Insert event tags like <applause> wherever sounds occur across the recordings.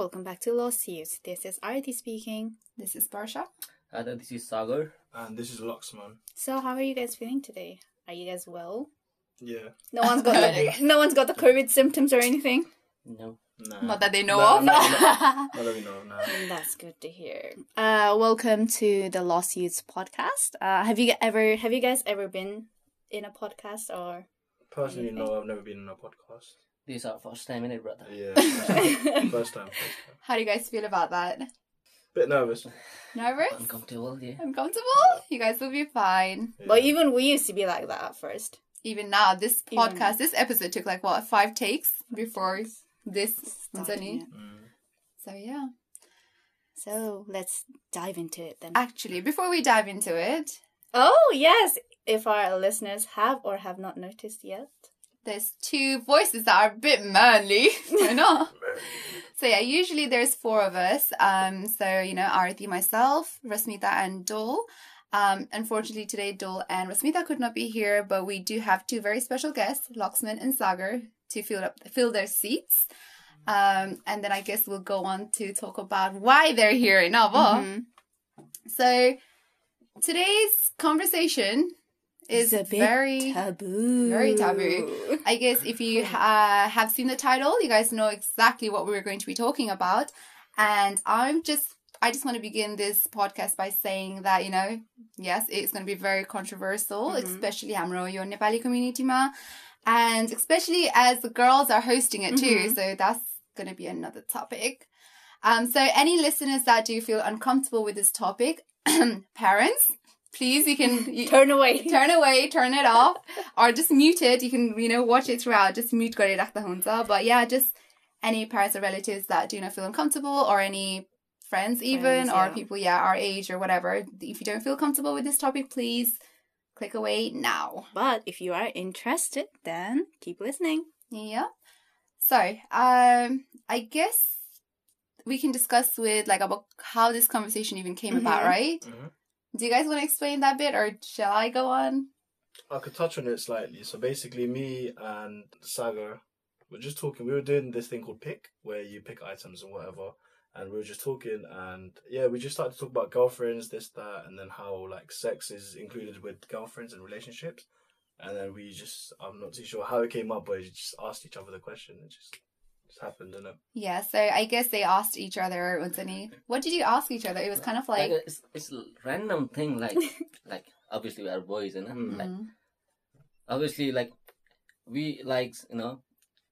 welcome back to Lost Youth. This is Arati speaking. This is Barsha. And then this is Sagar. And this is Luxman. So, how are you guys feeling today? Are you guys well? Yeah. No one's got the, <laughs> no one's got the COVID symptoms or anything. No. Nah. Not that they know Nah, of. nah, nah. <laughs> Not that we know, nah. That's good to hear. Uh, welcome to the Lost Youths podcast. Uh, have you ever have you guys ever been in a podcast or? Personally, Anything? no, I've never been in a podcast. This is our first time in it, brother. Yeah. <laughs> First time. First time. How do you guys feel about that? Bit nervous. Nervous? Uncomfortable, yeah. Uncomfortable? You guys will be fine. Yeah. But even we used to be like that at first. Even now, this Even- podcast, this episode took like what five takes before this Starting Mm. So yeah. So let's dive into it then. Actually, before we dive into it, Oh yes, if our listeners have or have not noticed yet. There's two voices that are a bit manly. <laughs> I <laughs> not? So yeah, usually there's four of us. Um, so you know, Arati, myself, Rasmita, and Dole. Um, unfortunately today Dole and Rasmita could not be here, but we do have two very special guests, Loxman and Sagar, to fill up fill their seats. Um, and then I guess we'll go on to talk about why they're here in Ava. Mhm. So today's conversation is a very taboo. Very taboo. I guess if you <laughs> uh, have seen the title, you guys know exactly what we're going to be talking about. And I'm just, I just want to begin this podcast by saying that you know, yes, it's going to be very controversial, mm-hmm. especially Amro, your Nepali community ma, and especially as the girls are hosting it too. Mm-hmm. So that's going to be another topic. Um, so any listeners that do feel uncomfortable with this topic, <clears throat> parents, please, you can, you, Turn away. <laughs> turn away, turn it off, or just mute it. You can, you know, watch it throughout. Just mute gore rakhta huncha. But yeah, just any parents or relatives that do not feel uncomfortable, or any friends even, Friends, or yeah. people, yeah, our age or whatever. If you don't feel comfortable with this topic, please click away now. But if you are interested, then keep listening. Yeah. So, um, I guess we can discuss with like about how this conversation even came about, Mhm. right? Mhm. Do you guys want to explain that bit, or shall I go on? I could touch on it slightly. So basically, me and Sagar were just talking. We were doing this thing called pick, where you pick items and whatever. And we were just talking, and yeah, we just started to talk about girlfriends, this, that, and then how like sex is included with girlfriends and relationships. And then we just, I'm not too sure how it came up, but we just asked each other the question. It just, just happened, didn't it? Yeah, so I guess they asked each other, Unsani, what did you ask each other? It was kind of like, Like, it's, it's a random thing, like, <laughs> like obviously we are boys, and know? Mm. Like, obviously, like, we like, you know,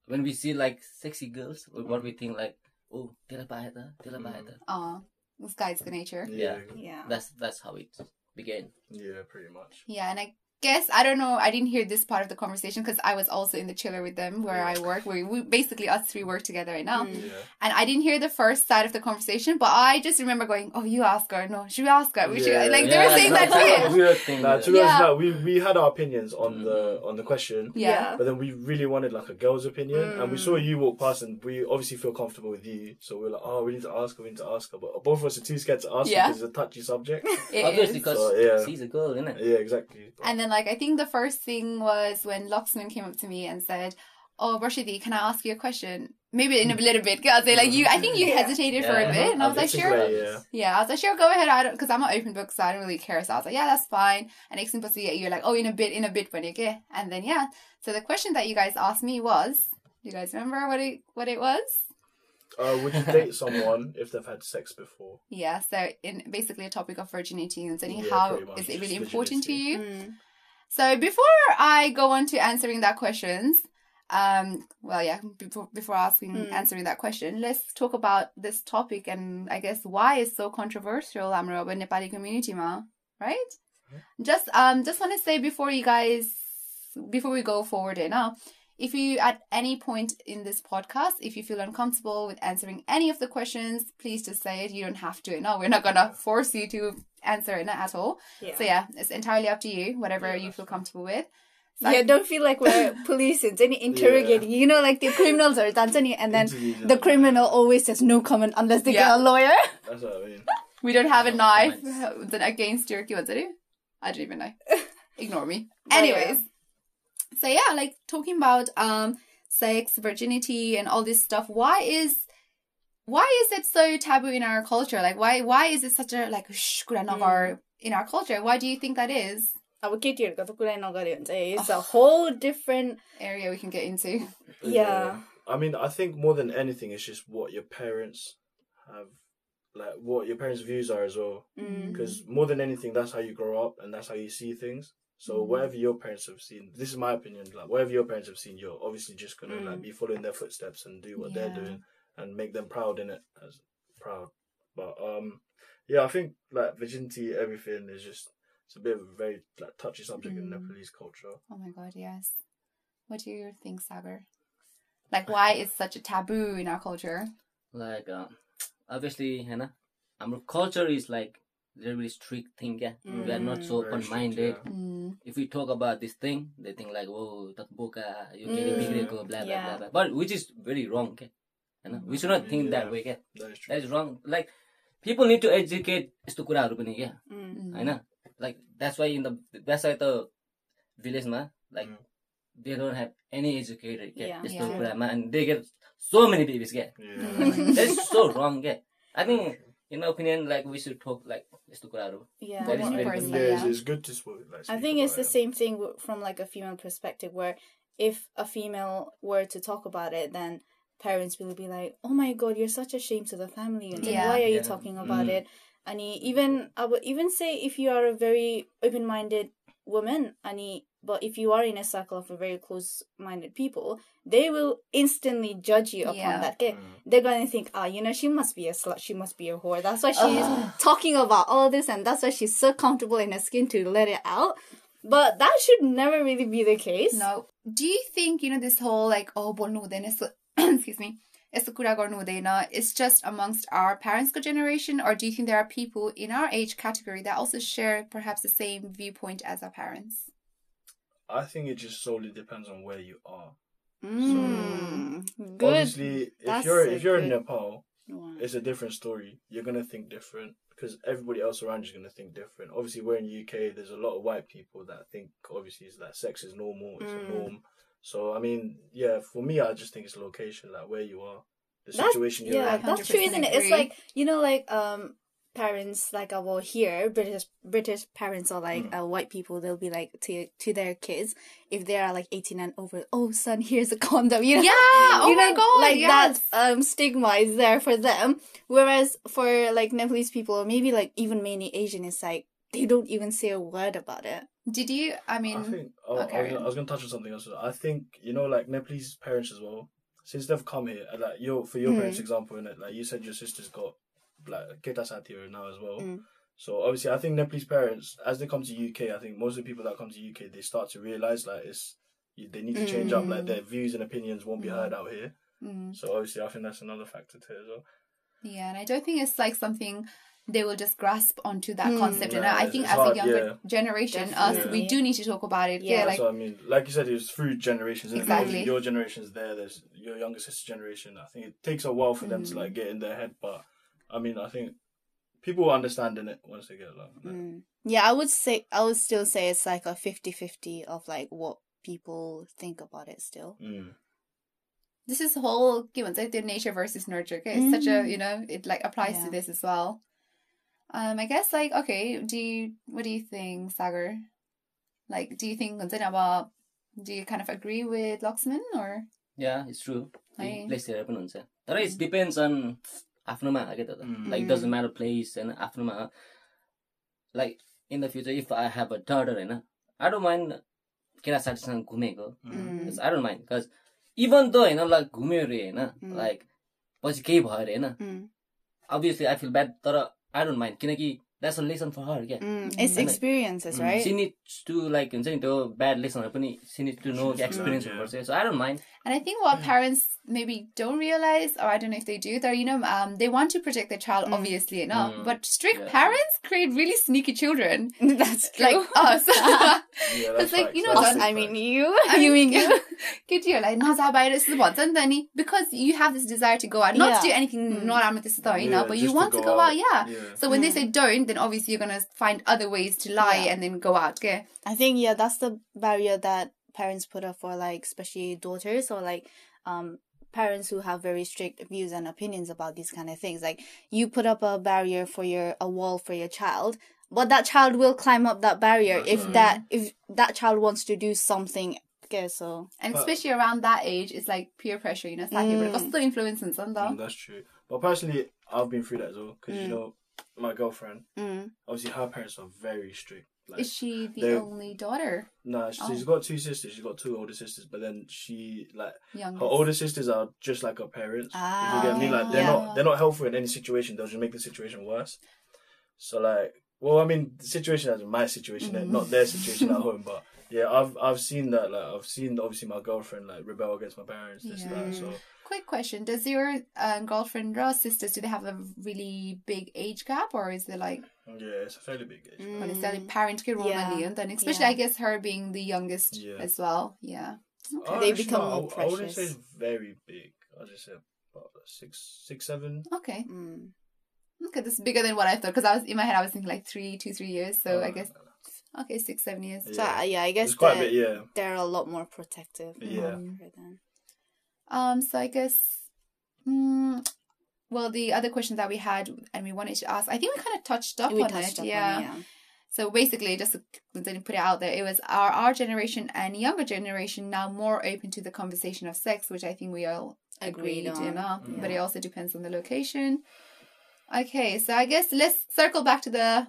when we see like sexy girls, what we think like, oh, tila ba ito, tila ba ito. oh, this guy's the nature. Yeah. Yeah. That's that's how it began. Yeah, pretty much. Yeah, and I guess, I don't know, I didn't hear this part of the conversation because I was also in the chiller with them where I work, where we basically us three work together right now. Mm. Yeah. And I didn't hear the first side of the conversation, but I just remember going, oh, you ask her. No, should we ask her? We Yeah. should, like, they were saying that that's to a you. Weird thing. Nah, to be honest, nah, we we had our opinions on the on the question, Yeah. but then we really wanted like a girl's opinion, and we saw Mm. you walk past, and we obviously feel comfortable with you, so we are like, oh, we need to ask her, we need to ask her, but both of us are too scared to ask her because it's a touchy subject. <laughs> It Obviously, because So, yeah. she's a girl, isn't it? yeah, exactly. And then, like, I think the first thing was when Loxman came up to me and said, "Oh, Rashidi, can I ask you a question? Maybe in a little bit." I'll say, like, you. I think you Yeah. hesitated for a bit, and I was like, "Sure." way, yeah. Yeah, I was like, "Sure, go ahead." I don't, because I'm an open book, so I don't really care. So I was like, "Yeah, that's fine." And next thing you you're like, "Oh, in a bit, in a bit, when you get." And then yeah, so the question that you guys asked me was, do you guys remember what it what it was? Uh, would you date someone <laughs> if they've had sex before? Yeah, so in basically a topic of virginity and saying Yeah, how pretty much, is it just really important to you? Mm. So before I go on to answering that questions, um, well, yeah, before before asking Mm. answering that question, let's talk about this topic and I guess why it's so controversial, Amro, in Nepali community, ma, right? Just um, just want to say before you guys, before we go forward, eh, now, if you at any point in this podcast, if you feel uncomfortable with answering any of the questions, please just say it. You don't have to. No, we're not gonna force you to answer it at all. Yeah. So yeah, it's entirely up to you, whatever Yeah, you feel comfortable with. So yeah, don't feel like we're <laughs> police and any interrogating. You know, like the criminals are dancing, and then the criminal always says no comment unless they Yeah. get a lawyer. That's what I mean. <laughs> we don't have a No knife comments. <laughs> against your what to do? I don't even know. Ignore me. But yeah. Anyways, so yeah like talking about um sex virginity and all this stuff why is why is it so taboo in our culture? Like why why is it such a like mm. in our culture? Why do you think that is? It's a whole different area we can get into. Yeah. <laughs> yeah i mean i think more than anything it's just what your parents have like what your parents views are as well. Because mm. more than anything that's how you grow up and that's how you see things. So mm-hmm. whatever your parents have seen, this is my opinion. Like whatever your parents have seen, you're obviously just gonna mm. like be following their footsteps and do what yeah. they're doing and make them proud in it as proud. But um, yeah, I think like virginity, everything is just it's a bit of a very like touchy subject mm. in Nepalese culture. Oh my god, yes. What do you think, Sagar? Like, why is such a taboo in our culture? Like, uh, obviously, Hannah, our um, culture is like really strict thing. Yeah? Mm. We are not so open minded. Yeah. Mm. If we talk about this thing, they think like, oh, that book, uh, you get mm. bigger, blah, blah, blah, blah. But which is very wrong, okay? You know? We should not think yeah. that way, okay? That is. That wrong. Like, people need to educate, is to kura rubini, yeah? I know. Like, that's why in the best side village, ma, like, mm. they don't have any educator, okay? Yeah. Yeah. Kura, ma, and they get so many babies, okay? Yeah. that so wrong, okay? I think. Mean, in my opinion like we should talk like यस्तो कुराहरू yeah That is One very person, yeah, yeah. it's, it's good to speak. Like, I speak think it's about the it. same thing w- from like a female perspective where if a female were to talk about it then parents will be like oh my god you're such a shame to the family and Yeah. why are you Yeah. talking about Mm. it and even I would even say if you are a very open-minded women any but if you are in a circle of a very close minded people they will instantly judge you upon yeah. that mm. they're going to think ah oh, you know she must be a slut. She must be a whore. That's why she's Ugh. talking about all this and that's why she's so comfortable in her skin to let it out. But that should never really be the case. No. Do you think you know this whole like oh but no then it's <coughs> excuse me यस्तो कुरा गर्नु हुँदैन is just amongst our parents' generation, or do you think there are people in our age category that also share perhaps the same viewpoint as our parents? I think it just solely depends on where you are. Mm, good Obviously, if That's you're a if you're in good Nepal, one. it's a different story. You're gonna think different because everybody else around you is gonna think different. Obviously, we're in UK. There's a lot of white people that think obviously is that sex is normal. It's Mm. a norm. So I mean, yeah, for me, I just think it's location, like where you are, the That's- situation you're yeah in. that's true isn't it? It's like you know like um parents like uh, well here british british parents or like uh, white people they'll be like to to their kids if they are like 18 and over. Oh son here's a condom you know? Yeah, <laughs> oh you my God, like yes. that um stigma is there for them. Whereas for like nepalese people or maybe like even mainly asian it's like they don't even say a word about it Did you, I mean, I think oh, I, okay. was, gonna- I was going to touch on something else. I think you know, like Nepalese parents as well. Since they've come here, like your for your Mm. parents' example, in it, like you said, your sister's got like Keta Satira now as well. Mm. So obviously, I think Nepalese parents, as they come to UK, I think most of the people that come to UK, they start to realize like it's they need to change up. Like their views and opinions won't be heard out here. mm, So obviously, I think that's another factor too as well. yeah, and I don't think it's like something they will just grasp onto that mm. concept. Yeah, and I think as hard, a younger yeah. generation, Definitely. us, we do need to talk about it. Yeah, yeah like, I mean. Like you said, it's through generations. Exactly. Your generation's there. There's your younger sister generation. I think it takes a while for mm. them to hmm. like get in their head, but I mean, I think people are understanding it once they get along. Mm. Yeah, I would say I would still say it's like a 50-50 of like what people think about it still. Hmm. This is whole given like the nature versus nurture. Okay, it's such a hmm. you know it like applies to this as well. Um i guess like okay do you what do you think sagar like do you think अब do you kind of agree with Loxman or yeah it's true। प्लेसतिर पनि हुन्छ तर it's depends on आफ्नोमा क्या त Mm. Like doesn't matter place होइन आफ्नोमा like in the future if I have a daughter होइन आई डोन्ट माइन्ड केटा साथीसँग घुमेको. I don't mind because even त होइन लाइक घुम्यो अरे होइन. लाइक पछि केही भयो अरे होइन. अभियसली आई फिल ब्याड तर आई डोन्ट माइन्ड किनकि that's a lesson for her क्या Mm. It's Mm. experiences, Mm. right? She needs to like हुन्छ नि त्यो ब्याड लेसनहरू पनि she need to know She needs to experience हुनुपर्छ so I don't mind And I think what mm. parents maybe don't realize, or I don't know if they do, they're, you know, um, they want to protect their child, mm. obviously enough. Mm. But strict yeah. parents create really sneaky children. <laughs> that's true. Like us. <laughs> <laughs> yeah, that's it's like, you know, us, I mean you. I you mean you. Kid, you're like, because you have this desire to go out, not yeah. to do anything, mm. not mm. this story, you know, but you want to go, out. out yeah. So when they mm. say don't, then obviously you're going to find other ways to lie and then go out. Okay? I think, yeah, that's the barrier that parents put up for like especially daughters or like um parents who have very strict views and opinions about these kind of things. Like you put up a barrier for your a wall for your child, but that child will climb up that barrier if right. that if that child wants to do something. Okay, so And But- especially around that age, it's like peer pressure, you know, sa Mm. mm. still influencing Mm, though. that's true. But personally, I've been through that as well because you Mm. know my girlfriend. mm, Obviously, her parents are very strict. Like, Is she the only daughter? no, she's Oh. got two sisters. She's got two older sisters, but then she like Youngest. her older sisters are just like her parents. if you get me, like they're Ah. not they're not helpful in any situation. They'll just make the situation worse. So like, well, I mean, the situation as my situation, Mm-hmm. not their situation at home, but yeah, I've I've seen that. Like, I've seen obviously my girlfriend like rebel against my parents. This and that. So Quick question: Does your um, girlfriend or sisters do they have a really big age gap, or is it like yeah, it's a fairly big age. mm. when it's like parent kid Yeah. and then especially Yeah. I guess her being the youngest Yeah. as well. Yeah. Oh, They become no, more I, I wouldn't say it's very big. I just say about six, six, seven. Okay. Mm. Okay, this is bigger than what I thought because I was in my head I was thinking like three, two, three years. So Oh, I guess okay, six, seven years. So uh, yeah, I guess it's quite a bit. Yeah, they're a lot more protective. Yeah. Of her than- Um, so I guess, mm, well, the other question that we had and we wanted to ask, I think we kind of touched up we on touched it. up yeah. on it, yeah. So basically, just to then put it out there, it was our our generation and younger generation now more open to the conversation of sex, which I think we all agreed, Agreed you on, know. yeah. But it also depends on the location. Okay, so I guess let's circle back to the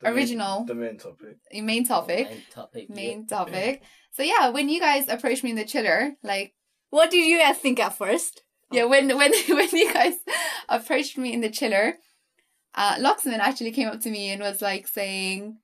The main- Original. the main topic. main topic. Main topic. Main topic. So yeah, when you guys approached me in the chiller, like What did you guys think at first? yeah, when when <laughs> when you guys approached me in the chiller, uh Loxman actually came up to me and was like saying,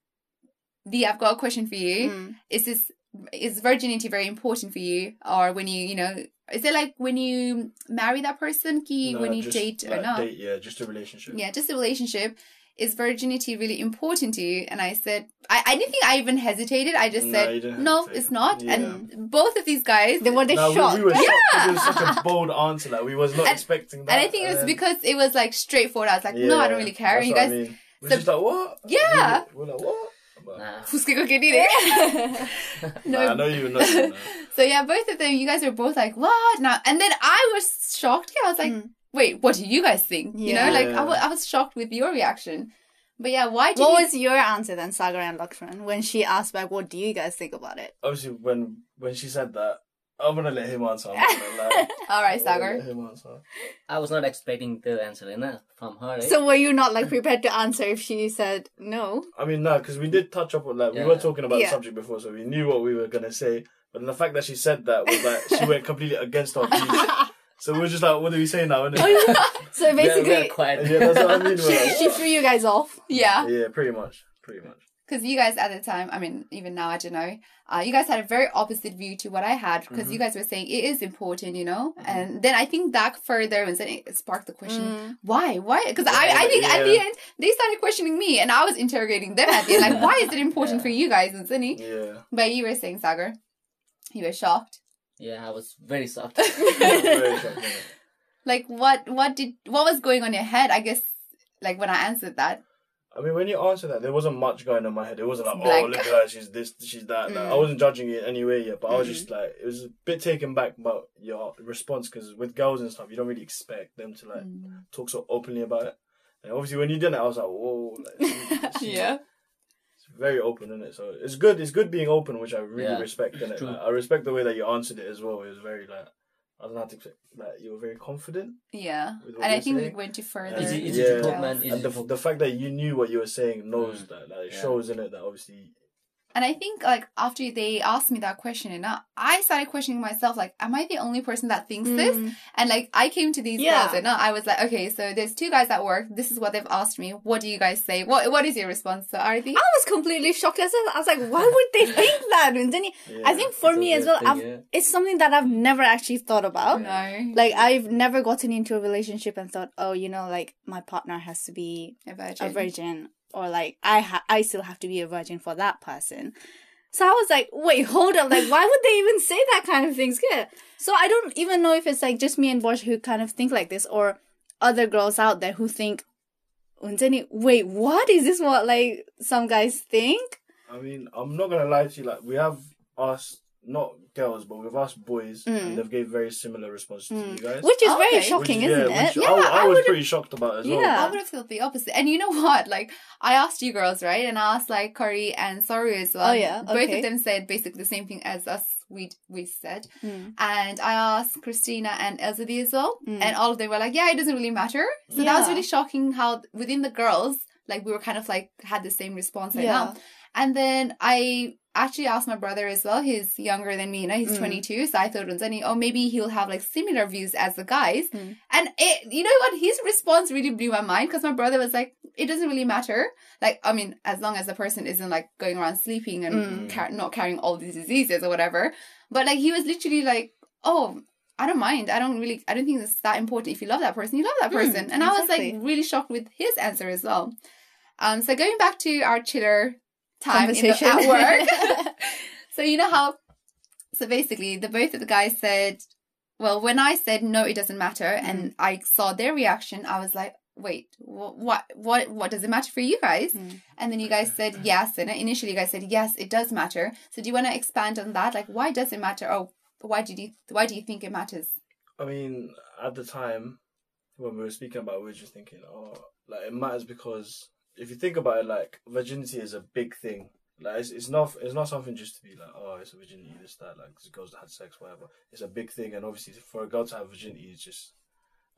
Dee, I've got a question for you. Mm. Is this is virginity very important for you? Or when you, you know, is it like when you marry that person, key No, when you just, date or like, not? Date, yeah, just a relationship. Yeah, just a relationship. Is virginity really important to you? And I said, I, I didn't think I even hesitated. I just No, said, no, hesitate. it's not. Yeah. And both of these guys, They were they No, shocked. we, we were shocked because it was such a bold answer. Like we was not And- expecting that. and I think it was then- because it was like straightforward. I was like, no, I don't really care. And you what I guys, mean. We're so- just like what? Yeah. We're like what? But, Nah. "Fuske ko kini de." Nah, I know you were not. doing that. <laughs> So yeah, both of them, you guys were both like, what? Now, and then I was shocked. Yeah, I was like, Mm. Wait, what do you guys think? You know, like I was shocked with your reaction. But yeah, why did what you? was your answer then, Sagar and Lakshman, when she asked back, "What do you guys think about it?" Obviously, when when she said that, I'm gonna let him answer. I'm not gonna lie. <laughs> All right, Sagar. answer. I was not expecting the answer enough from her. eh? So were you not like prepared to answer if she said no? I mean, no, because we did touch up on like we were talking about Yeah. the subject before, so we knew what we were gonna say. But then the fact that she said that was like she went completely against our <laughs> views. So we're just like, what are we saying now? innit? <laughs> So We are- we are basically, quiet. <laughs> yeah, that's what I mean. She, like, she threw you guys off. Yeah, yeah, pretty much, pretty much. because you guys at the time, I mean, even now, I don't know. Uh, you guys had a very opposite view to what I had because Mm-hmm. you guys were saying it is important, you know. And then I think that further and then it sparked the question, Mm. why, why? Because I, I think at the end they started questioning me, and I was interrogating them at the end, like, why is it <laughs> important for you guys and Sunny? Yeah, But you were saying, Sagar, you were shocked. Yeah, I was very soft. <laughs> <laughs> very shocking. Like, what, what did, what was going on in your head? I guess, like when I answered that. I mean, when you answer that, there wasn't much going on in my head. It wasn't like, oh, look at her, she's this, she's that. Like, I Mm. wasn't judging it anyway yet, but I was Mm. just like, it was a bit taken back about your response because with girls and stuff, you don't really expect them to like Mm. talk so openly about it. And obviously, when you did it, I was like, whoa, like, she- <laughs> she- It's very open, isn't it? So it's good. It's good being open, which I really Yeah, respect. In it, true. like, I respect the way that you answered it as well. It was very like I don't know how to explain. Like you were very confident, Yeah. And I you're think we went to further. And- Easy- easy to details. talk, man. Easy and the, to- the fact that you knew what you were saying knows Mm. that like it Yeah. shows in it that obviously And I think like after they asked me that question, and I, I started questioning myself, like, am I the only person that thinks this? Mm. And like I came to these Yeah. girls, and I was like, okay, so there's two guys at work. This is what they've asked me. What do you guys say? What What is your response? So Arati? I was completely shocked as well. I was like, why would they think <laughs> that? And then yeah, I think for me as well, thing, yeah. it's something that I've never actually thought about. No, Like I've never gotten into a relationship and thought, oh, you know, like my partner has to be a virgin. a virgin, or like I ha- I still have to be a virgin for that person. So I was like, wait, hold up, like why would they even say that kind of things? Yeah. So I don't even know if it's like just me and Barsha who kind of think like this, or other girls out there who think, "Unzeni, wait, what is this? What like some guys think? I mean I'm not gonna lie to you. Like we have asked not girls, but with us boys, Mm. and they've gave very similar responses to you guys. Which is Oh, very okay. shocking, Which- isn't yeah, it? which Yeah, I, I, I was would've- pretty shocked about as well. Yeah. I would have felt the opposite. And you know what? Like, I asked you girls, right? And I asked like Curry and Soru as well. Oh, yeah, Both of them said basically the same thing as us. We we said, Mm. and I asked Christina and Elzadi as well, Mm. and all of them were like, "Yeah, it doesn't really matter." So that was really shocking. How within the girls, like we were kind of like had the same response right Yeah. now. And then I actually asked my brother as well. He's younger than me, you know, he's Mm. 22. So I thought, oh, maybe he'll have like similar views as the guys. Mm. And it, you know what? His response really blew my mind because my brother was like, it doesn't really matter. Like, I mean, as long as the person isn't like going around sleeping and Mm. car- not carrying all these diseases or whatever. But like, he was literally like, oh, I don't mind. I don't really, I don't think it's that important. If you love that person, you love that Mm, person. and I was like really shocked with his answer as well. Um, so going back to our chiller time in the, Conversation. at work. <laughs> <laughs> so you know how, so basically the both of the guys said, well, when I said no, it doesn't matter, Mm. and I saw their reaction, I was like, wait, wh- what, what, what does it matter for you guys? Mm. And then you guys said yes, and initially you guys said yes, it does matter. So do you want to expand on that? Like, why does it matter? Oh, why did you, why do you think it matters? I mean, at the time when we were speaking about, it, we were just thinking, oh, like it matters because if you think about it, like virginity is a big thing. Like it's, it's not it's not something just to be like, oh, it's a virginity, this that, like it's girls that had sex, whatever. It's a big thing, and obviously for a girl to have virginity, is just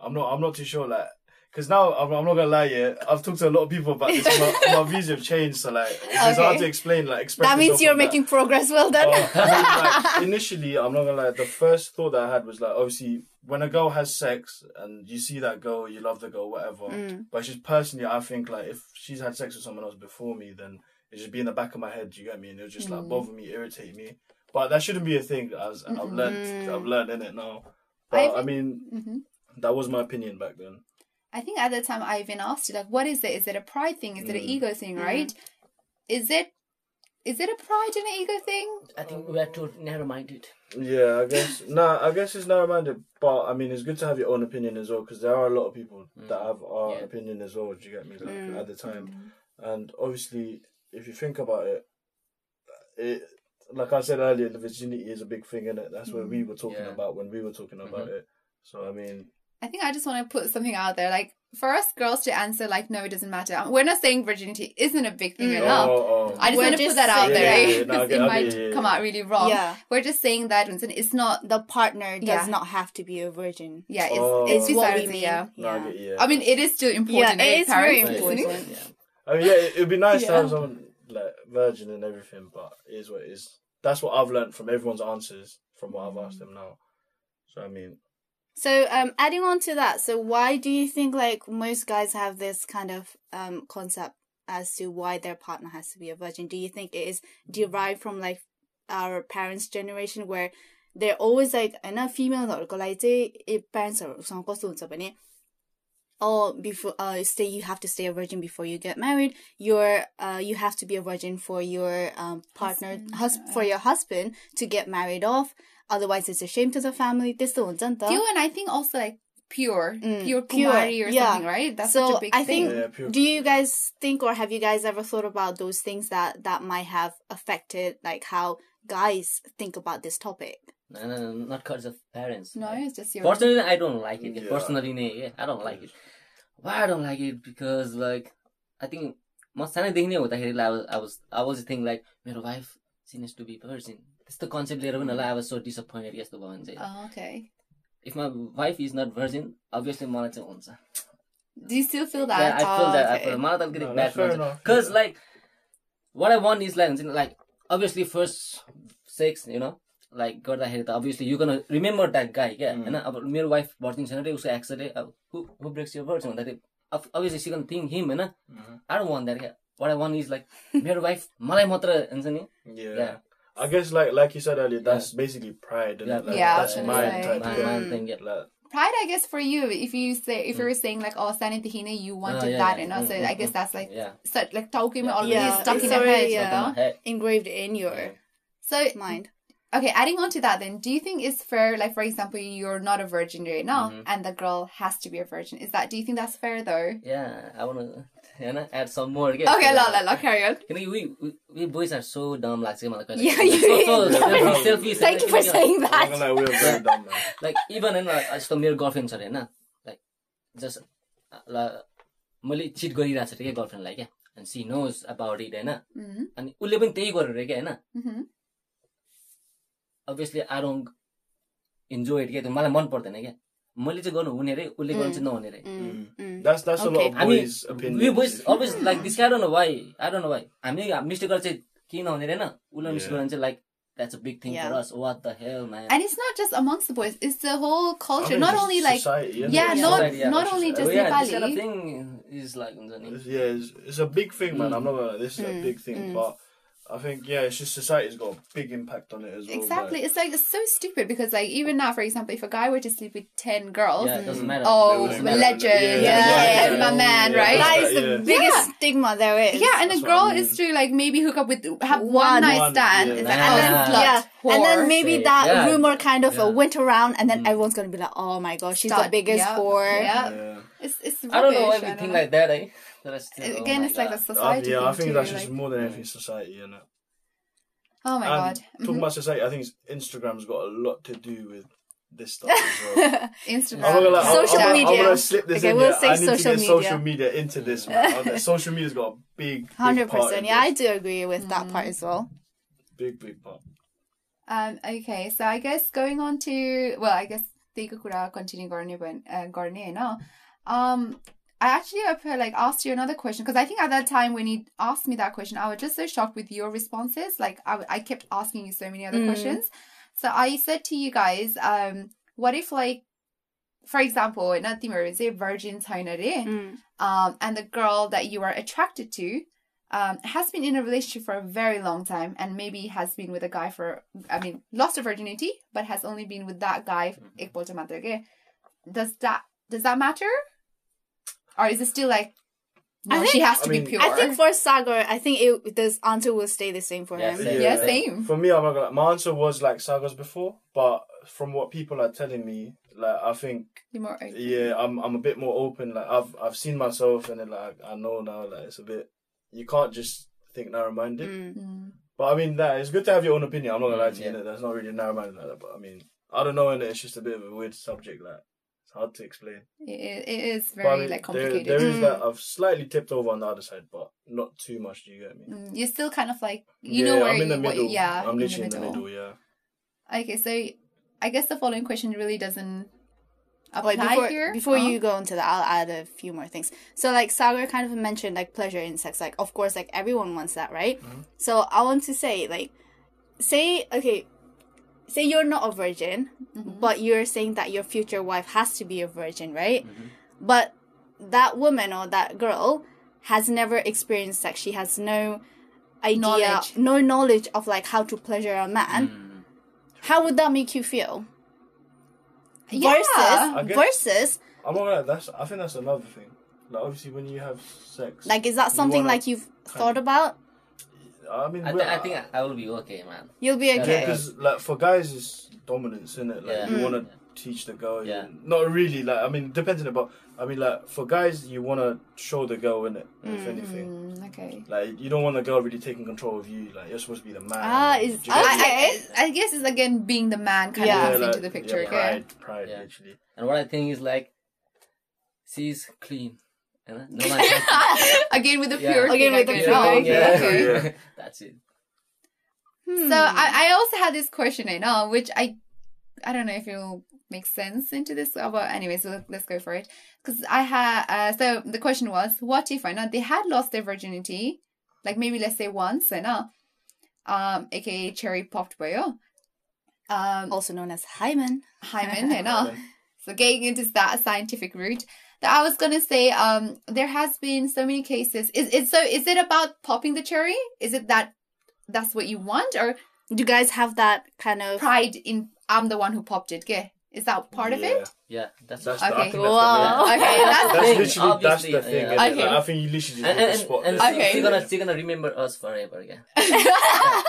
I'm not I'm not too sure like. Cause now I'm, I'm not gonna lie, yeah. I've talked to a lot of people about this. My, my <laughs> views have changed, so like it's hard Okay. to explain. Like that means you're on that. making progress. Well done. Uh, like, initially, I'm not gonna lie. The first thought that I had was like, obviously, when a girl has sex and you see that girl, you love the girl, whatever. Mm. But just personally, I think like if she's had sex with someone else before me, then it should be in the back of my head. You get me? And it'll just like Mm. bother me, irritate me. But that shouldn't be a thing. As I've learned. I've learned in it now. I But I, think- mean, hmm that was my opinion back then. I think at the time I even asked you, like, what is it? Is it a pride thing? Is it an Mm. ego thing? Mm. Right? Is it? Is it a pride and an ego thing? I think we are too narrow-minded. Yeah, I guess. <laughs> nah, I guess it's narrow-minded, but I mean, it's good to have your own opinion as well because there are a lot of people that have our Yeah. opinion as well. Do you get me? Like, Mm. At the time, and obviously, if you think about it, it like I said earlier, the virginity is a big thing in it. That's what we were talking Yeah. about when we were talking about it. So I mean, I think I just want to put something out there, like for us girls to answer, like, no, it doesn't matter. We're not saying virginity isn't a big thing Mm. enough. oh, oh. I just We're want to put that out saying- there, Yeah, yeah, no, I <laughs> Because get- it I might get yeah, come out really wrong. Yeah. We're just saying that Vincent, it's not. the partner does Yeah. not have to be a virgin. Yeah, it's, Oh. it's Is what we besides, mean. yeah. No, I Yeah. get you, yeah. I mean, it is still important. Yeah, it is very important. Yeah. I mean, yeah, it, it'd be nice to have someone like virgin and everything, but it is what it is. That's what I've learned from everyone's answers from what I've asked them now. So I mean, so, um, adding on to that, so why do you think like most guys have this kind of um concept as to why their partner has to be a virgin? Do you think it is derived from like our parents' generation where they're always like, "I know females or eh, parents or some oh before uh stay you have to stay a virgin before you get married. You're uh you have to be a virgin for your um partner hus- for your husband to get married off. Otherwise it's a shame to the family. This one you and i think also like pure. Mm, pure pure, or yeah. something right? That's so such a big i think do you guys think or have you guys ever thought about those things that that might have affected like how guys think about this topic? No, no, म सानैदेखि नै हुँदाखेरि I like मेरो wife seen is to be person त्यस्तो concept लिएर पनि होला I so disappointed यस्तो भयो भने if my wife is not virgin obviously मलाई चाहिँ हुन्छ। वाट आई वान इज लाइक हुन्छ नि like obviously first sex you know like गर्दाखेरि त obviously you gonna remember that guy क्या Mm. होइन अब मेरो वाइफ भर्जिन छैन रे उसको एक्सले अब who who breaks your virgin भन्दाखेरि she gonna think him होइन Mhm. I don't want that क्या what I want is like मेरो वाइफ मलाई मात्र हुन्छ नि yeah. Yeah. I guess like like you said earlier, that's basically pride. And Yeah. like, Yeah, that's mine say. type my, of thing. my thing yeah. Like, Pride, I guess, for you, if you say, if you were saying like, oh, Sani Tahina, you wanted yeah, that, yeah. you know, so Mm, I mm, guess mm. that's like, yeah such, like, talking Yeah. already Yeah, stuck it's in your head, yeah. you know? Engraved in your Yeah. So, mind okay, adding on to that then, do you think it's fair, like, for example, you're not a virgin right now, Mhm. and the girl has to be a virgin? Is that, do you think that's fair though? yeah I wanna <laughs> होइन add some मोर के Okay, ल ल ल carry on. किनकि we we boys are so डम लाग्छ कि मलाई कहिले Yeah, you- selfie Thank you for saying I'm not that. gonna lie, we are very dumb, man. Like even होइन यस्तो मेरो गर्लफ्रेन्ड छ अरे होइन लाइक जस्ट ल मैले चिट गरिरहेको छु अरे क्या गर्लफ्रेन्डलाई क्या अनि सी नोज अबाउट इट होइन Mhm, अनि उसले पनि त्यही गर्यो अरे क्या होइन mhm. obviously I don't enjoy it क्या त्यो मलाई मन पर्दैन क्या मैले चाहिँ गर्नु हुने रे उसले गर्नु चाहिँ नहुने रे Mm, mm. That's that's a like this I don't know why I don't know why हामी मिस्टेक गरेर चाहिँ के नहुने रहेन उसलाई मिस्टेक Yeah. गरेर चाहिँ like that's a big thing Yeah. For us what the hell man And it's not just amongst the boys; it's the whole I culture. mean, Not only like society, isn't yeah, it? not Society, yeah, not only just- oh, yeah, this kind of Nepali. thing is like Yeah, it's, it's a big thing, man. I'm not gonna. This is a big thing, but I think yeah, it's just society's got a big impact on it as well. Exactly. like- It's like it's so stupid because like even now, for example, if a guy were to sleep with ten girls, Yeah, it doesn't matter. oh, It doesn't matter. legend, Yeah, yeah, yeah, my man, Yeah. right? That is the Yeah. biggest Yeah. stigma there is. Yeah, and a That's what girl I mean. is to like maybe hook up with have one, One. night One, stand. yeah. It's like, Nah. that's slut, yeah, and then maybe Say, that yeah. rumor kind of uh, Yeah. went around, and then everyone's gonna be like, "Oh my gosh, she's Stud, the biggest yeah, whore." yeah. Yeah. It's it's I don't know rubbish, everything like that, eh? Uh, again, it's like a society. Uh, yeah, I think too, that's like... just more than anything society, isn't it? Oh my and god! Talking mm-hmm. about society, I think Instagram's got a lot to do with this stuff as well. <laughs> Instagram, gonna, like, social I'm, media. I'm gonna slip this okay, in. We'll say I need social to get media. social media into this. Man. social media's got a big, hundred percent. Yeah, this. I do agree with mm. that part as well. Big, big part. Um. Okay, so I guess going on to well, I guess っていくから continue があるねば、があるねな。Um, I actually uh, like asked you another question because I think at that time when you asked me that question, I was just so shocked with your responses. Like I, I kept asking you so many other mm. questions. So I said to you guys, um, what if like, for example, nothing say virgin mm. um, and the girl that you are attracted to um, has been in a relationship for a very long time and maybe has been with a guy for, I mean, lost her virginity, but has only been with that guy. Mm-hmm. Does that does that matter? Or is it still like, no, I she think- has to I be pure? I think for Sagar, I think it this answer will stay the same for Yeah, him. same. yeah, same. For me, I'm not gonna. My answer was like Sagar's before, but from what people are telling me, like I think, Be more yeah, I'm I'm a bit more open. Like I've I've seen myself, and then like I know now, like it's a bit. You can't just think narrow-minded. Mm. Mm. But I mean, that it's good to have your own opinion. I'm not gonna lie to you. Yeah. That's not really narrow-minded like that. But I mean, I don't know, and it's just a bit of a weird subject. Like it's hard to explain. It, it is But, very I mean, like there- complicated. there is Mm. that I've slightly tipped over on the other side, but not too much. Do you get me? Mm, You're still kind of like, you yeah, know where I'm in the you, what- middle. yeah, I'm in the middle. in the middle. Yeah. Okay, so I guess the following question really doesn't apply Wait, before here. before Huh? you go into that, I'll add a few more things. So, like Sagar kind of mentioned, like pleasure in sex. Like, of course, like everyone wants that, right? So, I want to say, like, say, okay, say you're not a virgin, but you're saying that your future wife has to be a virgin, right? But that woman or that girl has never experienced sex. She has no idea, Knowledge. no knowledge of like how to pleasure a man. Mm. How would that make you feel? Yeah. Versus, guess- versus, I'm not gonna. That's. I think that's another thing. Like obviously, when you have sex, like, is that something like you've thought about? I mean, I, th- I think I will be okay, man. You'll be okay. because like for guys, it's dominance, isn't it? Like Yeah. you Mm. want to teach the girl. Yeah. you- Not really. Like I mean, depending about. I mean, like for guys, you want to show the girl in it. If anything, Mm, okay. like you don't want the girl really taking control of you. Like you're supposed to be the man. Ah, is- do you get me? Okay. I, I, I guess it's again being the man kind Yeah. of comes Yeah, into the picture. Yeah, okay? pride, pride, Yeah. literally. And what I think is like, she's clean. You know? No one can- <laughs> again with the Yeah. pure Again thing, with the pure thing, okay, yeah. okay. Yeah. <laughs> That's it. Hmm. So I, I also had this question I know, which I I don't know if it will make sense into this, uh, but anyway, so let's go for it. Because I had uh, so the question was, what if I know they had lost their virginity, like maybe let's say once, I know, um, aka cherry popped boyo, um, also known as hymen. hymen, I know. <laughs> So getting into that scientific route, that I was gonna say, um, there has been so many cases. Is it so? Is it about popping the cherry? Is it that that's what you want, or Do you guys have that kind of? pride in I'm the one who popped it? Okay, is that part of it? Yeah, that's, That's Okay. the, I Wow. that's <laughs> Okay, that's That's thing, literally that's obviously, the thing. yeah. Okay. Like, I think you literally just and, hit and, spot. and, and Okay. she's gonna she's gonna remember us forever again. Yeah. <laughs>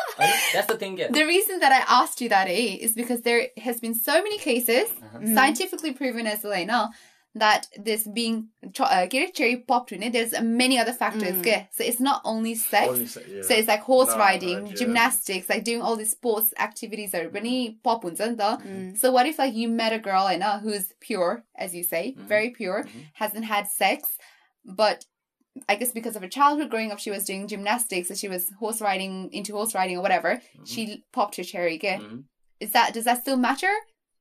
That's the thing, yeah. The reason that I asked you that, eh, is because there has been so many cases, Uh-huh. Scientifically proven as well now, that this being uh, cherry popped in it there's many other factors mm. so it's not only sex, only yeah. so it's like horse no, riding yeah. gymnastics like doing all these sports activities are mm. really pop mm. so what if like you met a girl and uh, who's pure as you say mm. very pure mm-hmm. hasn't had sex but I guess because of her childhood growing up, she was doing gymnastics, so she was horse riding into horse riding or whatever. Mm-hmm. She popped her cherry. again mm-hmm. Is that does that still matter?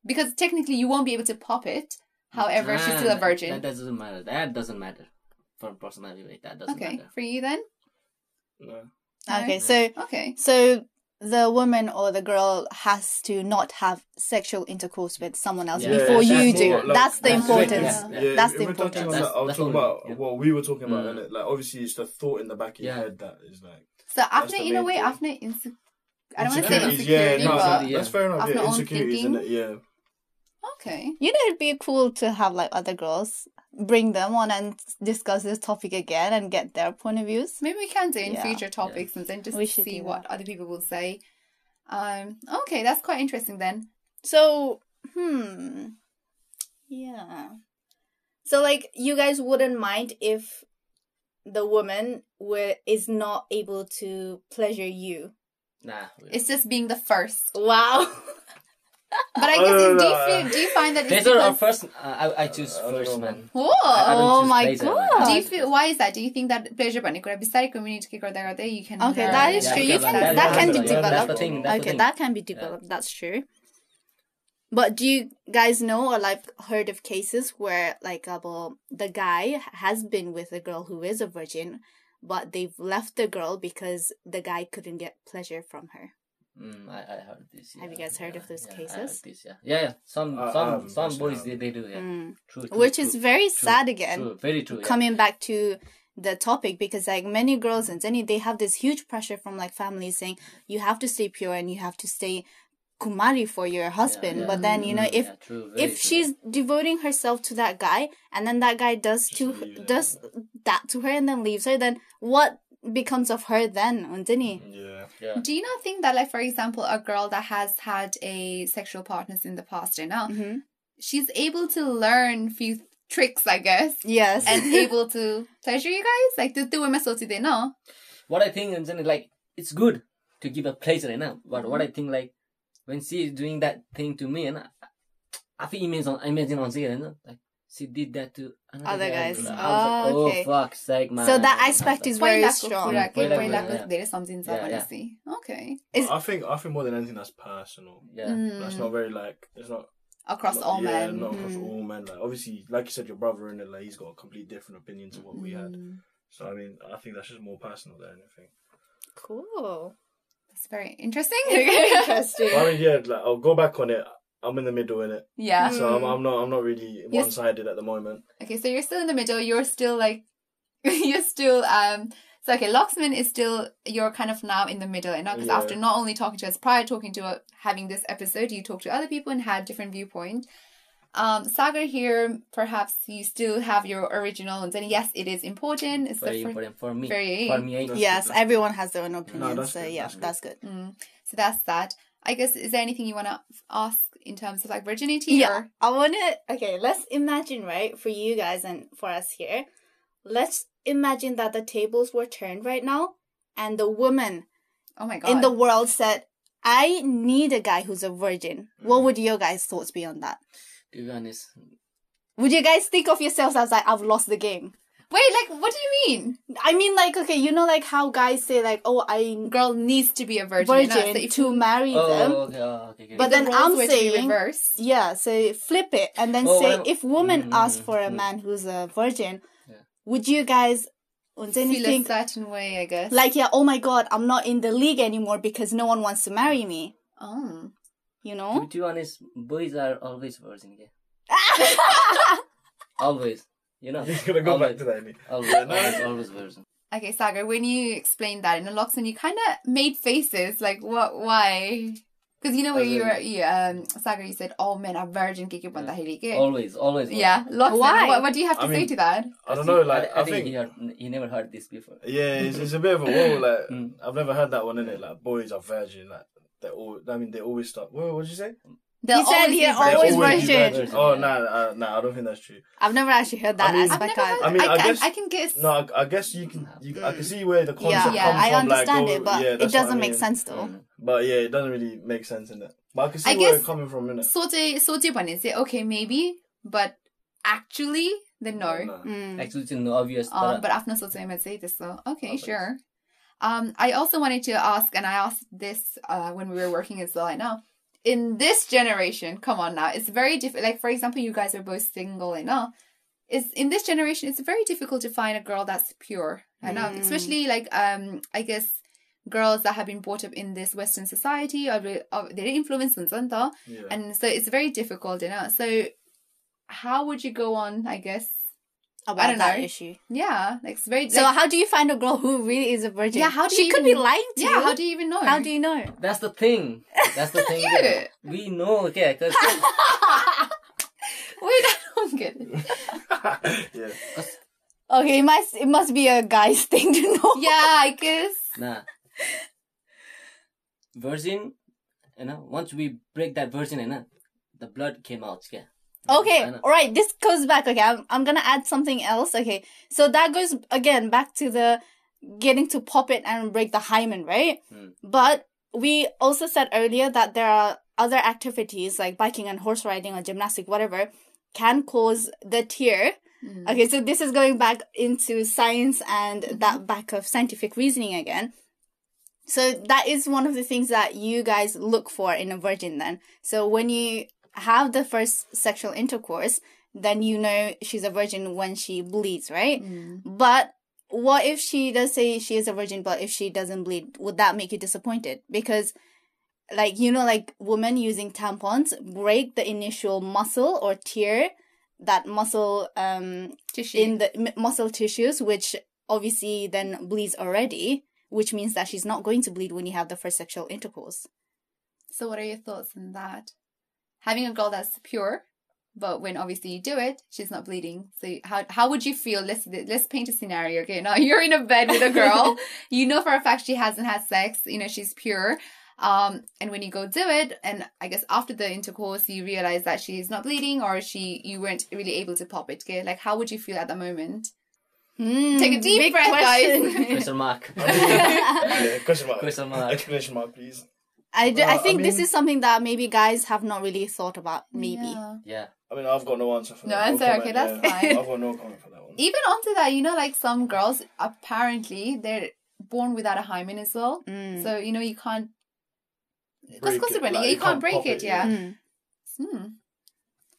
Because technically, you won't be able to pop it However, she's still a virgin. That doesn't matter. That doesn't matter. For personality, like, that doesn't okay, matter. for you then. No. Okay, No? so Okay. so the woman or the girl has to not have sexual intercourse with someone else Yeah, before that's you more do. like- that's the that's importance. Yeah. Yeah, That's if the we're touching importance. on that, That's- I'll that's talk about only- yeah. what we were talking about, Mm. innit? Like, obviously, it's the thought in the back of your Yeah. head that is like. So after, the in a way, thing. after inse- I don't want to say Insecurities, insecurity, yeah, no, but yeah. that's fair enough. Of Yeah, my own insecurities, thinking. innit? Yeah. Okay. You know, it'd be cool to have like other girls bring them on and discuss this topic again and get their point of views. Maybe we can do in Yeah. future topics and then just We should see what other people will say. Um. Okay, that's quite interesting then. So, hmm. Yeah. So, like, you guys wouldn't mind if the woman were, is not able to pleasure you. Nah. It's just being the first. Wow. <laughs> But I Oh, guess no, do you no. feel do you find that it's Pleasure or because first? Uh, I, I choose I don't first, know, man. Whoa. I don't Oh choose my pleasure, man. God. do you feel why is that? Do you think that pleasure भन्ने कुरा बिस्तारै communicate गर्दा गर्दै you can Okay, learn that is Yeah, true. yeah, You that- can that- that can be that's the- that's developed. the thing, that's the okay, thing. that can be developed. That's true. But do you guys know or like heard of cases where like about the guy has been with a girl who is a virgin, but they've left the girl because the guy couldn't get pleasure from her? Mm, I, I heard this. Have you guys heard yeah, of those yeah, I cases? heard this, yeah. yeah, yeah. Some, Uh, some, um, some personally, boys they, they do. Yeah. Mm. True, true, Which true, is very true, sad again. True, very true. Yeah. Coming back to the topic because like many girls and Jenny they have this huge pressure from like families saying you have to stay pure and you have to stay kumari for your husband. yeah. But then you know Mm, if yeah, true, if true. she's devoting herself to that guy and then that guy does to Just does that to her and then leaves her then what becomes of her then Undini? Yeah. yeah. Do you not think that, like, for example, a girl that has had a sexual partners in the past, you know, hmm she's able to learn few tricks, I guess, yes and <laughs> able to pleasure you guys? Like, the two women so they know. What I think is like it's good to give a pleasure, you know. But Mm-hmm. what I think like when she is doing that thing to me, and I feel image on imagine on you know, like she did that to other guys. guys. Oh, like, oh okay. fuck, sake, man. So that aspect is very strong. Yeah. There is something to honesty. Okay. It's, I think I think more than anything that's personal. Yeah. Mm. That's not very like it's not across not, all yeah, men. Not across mm. all men. Like obviously, like you said, your brother in it, like he's got a completely different opinion to what mm. we had. Mm. So I mean, I think that's just more personal than anything. Cool. That's very interesting. interesting. <laughs> I mean, yeah, like, I'll go back on it. I'm in the middle in it, yeah so I'm, Mm. I'm not I'm not really one sided at the moment. okay so you're still in the middle you're still like <laughs> you're still um so okay loxman is still you're kind of now in the middle and because Yeah. after not only talking to us prior talking to uh, having this episode you talked to other people and had different viewpoint um sagar here perhaps you still have your original ones and then yes it is important it's very fir- important for me. very- For me, eh? That's yes good, everyone has their own opinion that's so good, yeah that's good. that's good Mm. So that's that. I guess is there anything you want to ask in terms of like virginity? Yeah, Or? I want to. Okay, let's imagine, right, for you guys and for us here, let's imagine that the tables were turned right now, and the woman Oh my god. in the world said, "I need a guy who's a virgin." What mm. would your guys' thoughts be on that? To be honest, Would you guys think of yourselves as like, "I've lost the game"? Wait, like what do you mean? I mean, like, okay, you know, like how guys say, like, "Oh, I Girl needs to be a virgin. enough, virgin so to you- marry oh, them." okay, oh, okay, okay. But the then roles I'm were to be saying- reversed. Yeah, so flip it and then Oh, say well, if woman mm, ask for a mm. man who's a virgin, Yeah. would you guys would Feel a anything certain way, I guess. like yeah, oh my god, I'm not in the league anymore because no one wants to marry me. oh. You know? to be honest, boys are always virgin. Yeah? <laughs> Always. You know, he's gonna go I'll back to that. <laughs> Okay, Sagar, when you explained that in Naloxone, you kind of made faces like, "What? Why?" Because you know where you were, you, um, Sagar, you said, "Oh man, a virgin kiki yeah. hili Always, always. Yeah, Loxon, why? What, what, do you have to I say mean, to that? I don't know. Like, I, I, I think, think, he, heard, he never heard this before. Yeah, it's, it's a bit of a wall. Like, mm. I've never heard that one in it. Like, boys are virgin. Like, they all. I mean, they always start. What did you say? They'll he said he always, always it. Oh no, nah, uh, nah, I don't think that's true. I've never actually heard that I mean, aspect. Heard, I mean, I, I, guess I can guess. No, I, I guess you can. You, mm. I can see where the concept yeah, yeah, I from. Understand like, it, but yeah, it doesn't mean. make sense though. Mm. But yeah, it doesn't really make sense in that. But I can see I where it's coming from in it. sorte, sote panis say okay maybe, but actually then no. no. Mm. Actually, no obvious. Um, but after sote might say this so okay sure. Um, I also wanted to ask, and I asked this uh, when we were working as well. I know in this generation, come on now, it's very difficult. Like for example, you guys are both single, I know. Is in this generation, it's very difficult to find a girl that's pure. Know, Mm. especially like um, I guess girls that have been brought up in this Western society or, or their influence and Yeah. and so it's very difficult, you know. So how would you go on? I guess About don't that know. issue. yeah, like it's very So like, how do you find a girl who really is a virgin? Yeah, how do she you could even- be lying to yeah. you. How do you even know? How do you know? that's the thing. That's the <laughs> thing. Get there. We know, okay, because <laughs> <laughs> Wait, I don't get it. yeah. Okay, it must it must be a guy's thing to know. Yeah, I guess. nah. Virgin, you know, once we break that virgin, you know, the blood came out. Yeah. Okay, all right. This goes back. Okay, I'm I'm gonna add something else. Okay, so that goes again back to the getting to pop it and break the hymen, right? Hmm. But we also said earlier that there are other activities like biking and horse riding or gymnastic, whatever, can cause the tear. Mm. Okay, so this is going back into science and that back of scientific reasoning again. So that is one of the things that you guys look for in a virgin then. So when you have the first sexual intercourse, then you know she's a virgin when she bleeds, right? Mm. But what if she does say she is a virgin, but if she doesn't bleed, would that make you disappointed? Because, like, you know, like women using tampons break the initial muscle or tear that muscle um Tissue. in the m- muscle tissues, which obviously then bleeds already, which means that she's not going to bleed when you have the first sexual intercourse. so, what are your thoughts on that? Having a girl that's pure, but when obviously you do it, she's not bleeding. So, how how would you feel? Let's let's paint a scenario. Okay, now <laughs> you're in a bed with a girl. <laughs> you know for a fact she hasn't had sex. You know she's pure. Um, and when you go do it, and I guess after the intercourse, you realize that she's not bleeding, or she you weren't really able to pop it. Okay, like how would you feel at the moment? Hmm, Take a deep big breath, guys. question. Question mark. <laughs> Question mark. Question mark. Explanation mark, please. I, d- I Uh, I think this mean- is something that maybe guys have not really thought about. Maybe. Yeah. Yeah. I mean, I've got no answer for No that. answer, No answer, okay, that's yeah. fine. I've got no comment for that one. Even onto that, you know, like some girls apparently they're born without a hymen as well. Mm. So you know you can't. Break Because it, consequently, like, yeah, you can't break pop it. Yeah. Mm. Hmm.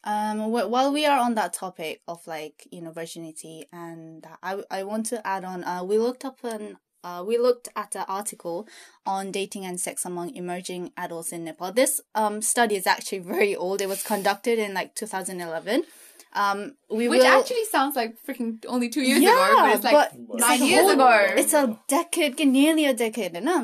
Um, wh- while we are on that topic of like you know virginity, and that, I I want to add on. Uh, we looked up an uh, we looked at an article on dating and sex among emerging adults in Nepal. This um study is actually <laughs> very old. It was conducted in like 2011. Um, we Which will. actually sounds like freaking only two years Yeah, ago, but it's like but nine it's years whole- ago. it's a decade, nearly a decade, no?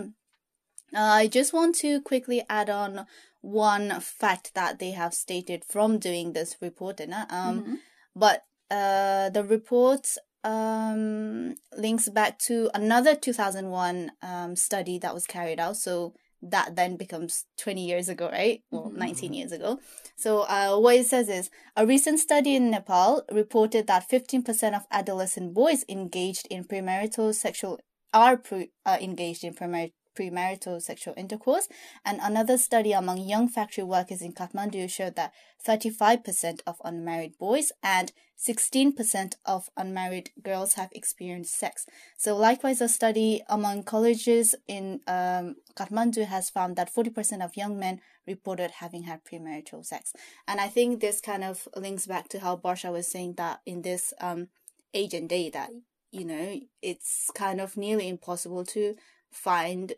Uh, I just want to quickly add on one fact that they have stated from doing this report, no? um, Mhm. but uh, the report um, links back to another 2001 um, study that was carried out. So that then becomes 20 years ago, right? Well, Mhm. 19 years ago. So uh, what it says is a recent study in Nepal reported that 15% of adolescent boys engaged in premarital sexual are pre, uh, engaged in premar- premarital sexual intercourse, and another study among young factory workers in Kathmandu showed that 35% of unmarried boys and 16% of unmarried girls have experienced sex. So, likewise, a study among colleges in um, Kathmandu has found that 40% of young men reported having had premarital sex. And I think this kind of links back to how Barsha was saying that in this um, age and day that, you know, it's kind of nearly impossible to find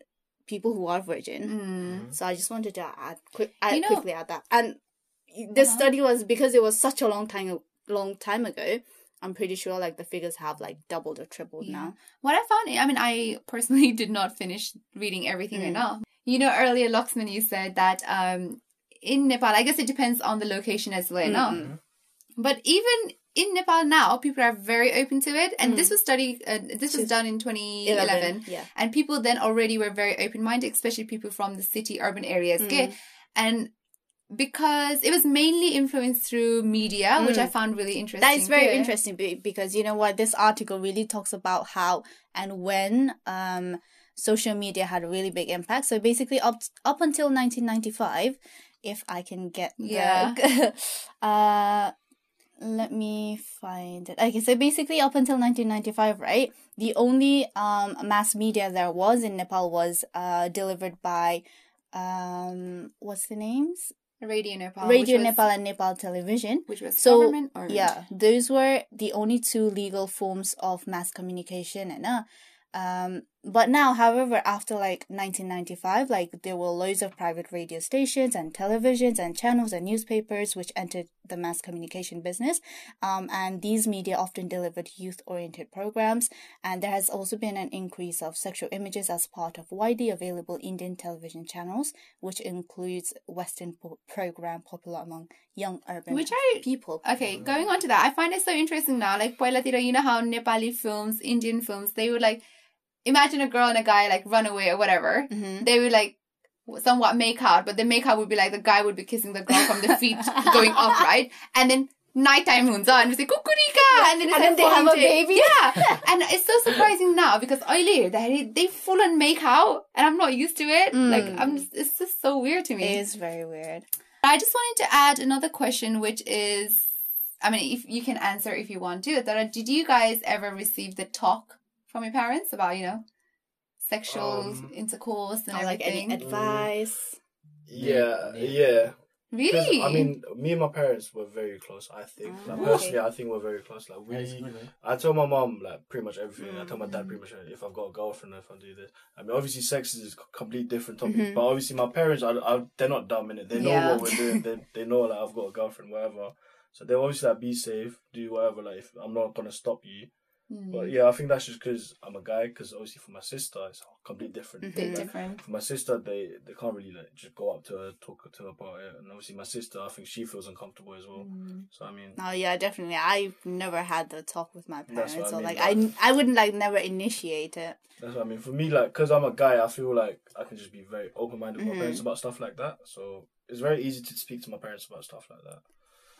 people who are virgin. Mm. So I just wanted to add, quick, add You know- quickly add that. And this Uh-huh. study was because it was such a long time long time ago. I'm pretty sure like the figures have like doubled or tripled Yeah. now. What I found, I mean, I personally <laughs> did not finish reading everything Mm. right now. You know, earlier, Loxman, you said that um, in Nepal, I guess it depends on the location as well. No? Mm-mm. But even in Nepal now, people are very open to it. And Mm. this was studied, uh, this was done in 2011. Yeah. And people then already were very open minded, especially people from the city urban areas. Okay? Mm. And because it was mainly influenced through media, which I found really interesting. That is very too. interesting be- because you know what this article really talks about how and when um social media had a really big impact. So basically up up until 1995 if I can get the- Yeah. <laughs> uh let me find it. Okay, so basically up until 1995, right? The only um mass media there was in Nepal was uh delivered by um what's the names? Radio Nepal. Radio which was, Nepal and Nepal Television. Which was So, government or Yeah, those were the only two legal forms of mass communication, and uh, um, but now, however, after like 1995, like there were loads of private radio stations and televisions and channels and newspapers which entered the mass communication business. Um, and these media often delivered youth oriented programs. And there has also been an increase of sexual images as part of widely available Indian television channels, which includes Western po- program popular among young urban which I, people. Okay, going on to that, I find it so interesting now. Like, you know how Nepali films, Indian films, they were like, imagine a girl and a guy like run away or whatever. Mm-hmm. They would like somewhat make out, but the make out would be like the guy would be kissing the girl from the feet <laughs> going up, right? And then nighttime hunza and we say kukurika and then, And like then they have a baby. Yeah. <laughs> and it's so surprising now because earlier they they full on make out and I'm not used to it. Mm. Like I'm just, it's just so weird to me. It is very weird. I just wanted to add another question, which is, I mean, if you can answer if you want to. That did you guys ever receive the talk from your parents about you know sexual Um, intercourse and Or like any everything? advice. Yeah, Yeah. yeah. 'Cause, really? I mean, me and my parents were very close. I think, like Ah, personally, I think we're very close. Like we, good, man. I tell my mom like pretty much everything. I tell my Mm. dad pretty much if I've got a girlfriend, if I do this. I mean, obviously, sex is a completely different topic. Mhm. But obviously, my parents, I, I, they're not dumb in it. They know Yeah. what we're doing. They, they know like I've got a girlfriend, whatever. So they obviously like be safe, do whatever. Like if I'm not gonna stop you. Mm. But yeah, I think that's just because I'm a guy. Because obviously, for my sister, it's completely different. Bit Like, different. for my sister, they they can't really like just go up to her, talk to her about it. And obviously, my sister, I think she feels uncomfortable as well. Mm. So I mean, Oh yeah, definitely. I've never had the talk with my parents, what I mean, like I I wouldn't like never initiate it. That's what I mean. For me, like, because I'm a guy, I feel like I can just be very open minded with Mhm. my parents about stuff like that. So it's very easy to speak to my parents about stuff like that.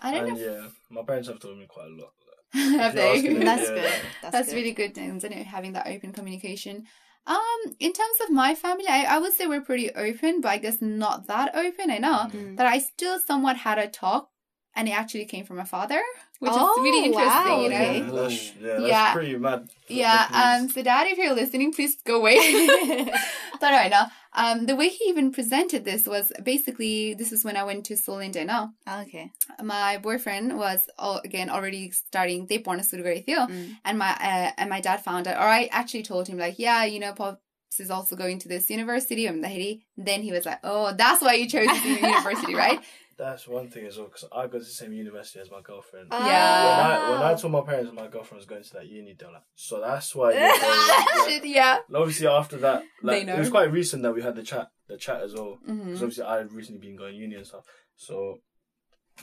I don't and know. yeah, my parents have told me quite a lot. If- <laughs> Have If you're asking they? me, That's yeah. good. <laughs> That's, That's good. really good things, isn't? Having that open communication. Um, in terms of my family, I, I would say we're pretty open, but I guess not that open. I know Mm. that I still somewhat had a talk, and it actually came from my father, which Oh, is really interesting. wow, you know? okay. Yeah, that's, yeah, that's Yeah. pretty mad. Yeah, um, so dad, if you're listening, please go away. <laughs> but right now, um, the way he even presented this was basically this is when I went to Seoul, India. Now, okay. my boyfriend was oh, again already starting they born a Mm. and my uh, and my dad found out or I actually told him like yeah you know pops is also going to this university I'm then he was like oh that's why you chose this <laughs> university right That's one thing as well, because I go to the same university as my girlfriend. Ah. Yeah. When I when I told my parents my girlfriend was going to that uni, they were like, so that's why. Going <laughs> yeah. Yeah obviously, after that, They like know. it was quite recent that we had the chat, the chat as well. Because obviously, I had recently been going uni and stuff. So,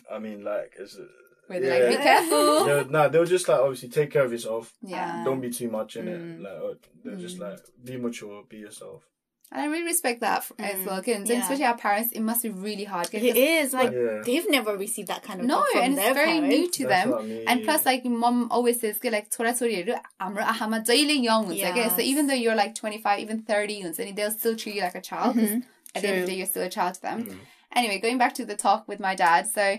I mean, like, it's where they're like be Yeah. careful <laughs> they were, nah, they were just like obviously take care of yourself. yeah Don't be too much in Mm. it. Like, they're just Mm. like be mature, be yourself. And I really respect that mm. as well. Kids, yeah. especially our parents, it must be really hard. It is like yeah. they've never received that kind of no, and it's very parents. new to That's them. I mean. And plus, like mom always says, like "Thora ahama young yes. okay? So even though you're like 25, even 30, and they'll still treat you like a child. Mm-hmm. At True. the end of the day, you're still a child to them. Mm-hmm. Anyway, going back to the talk with my dad. So,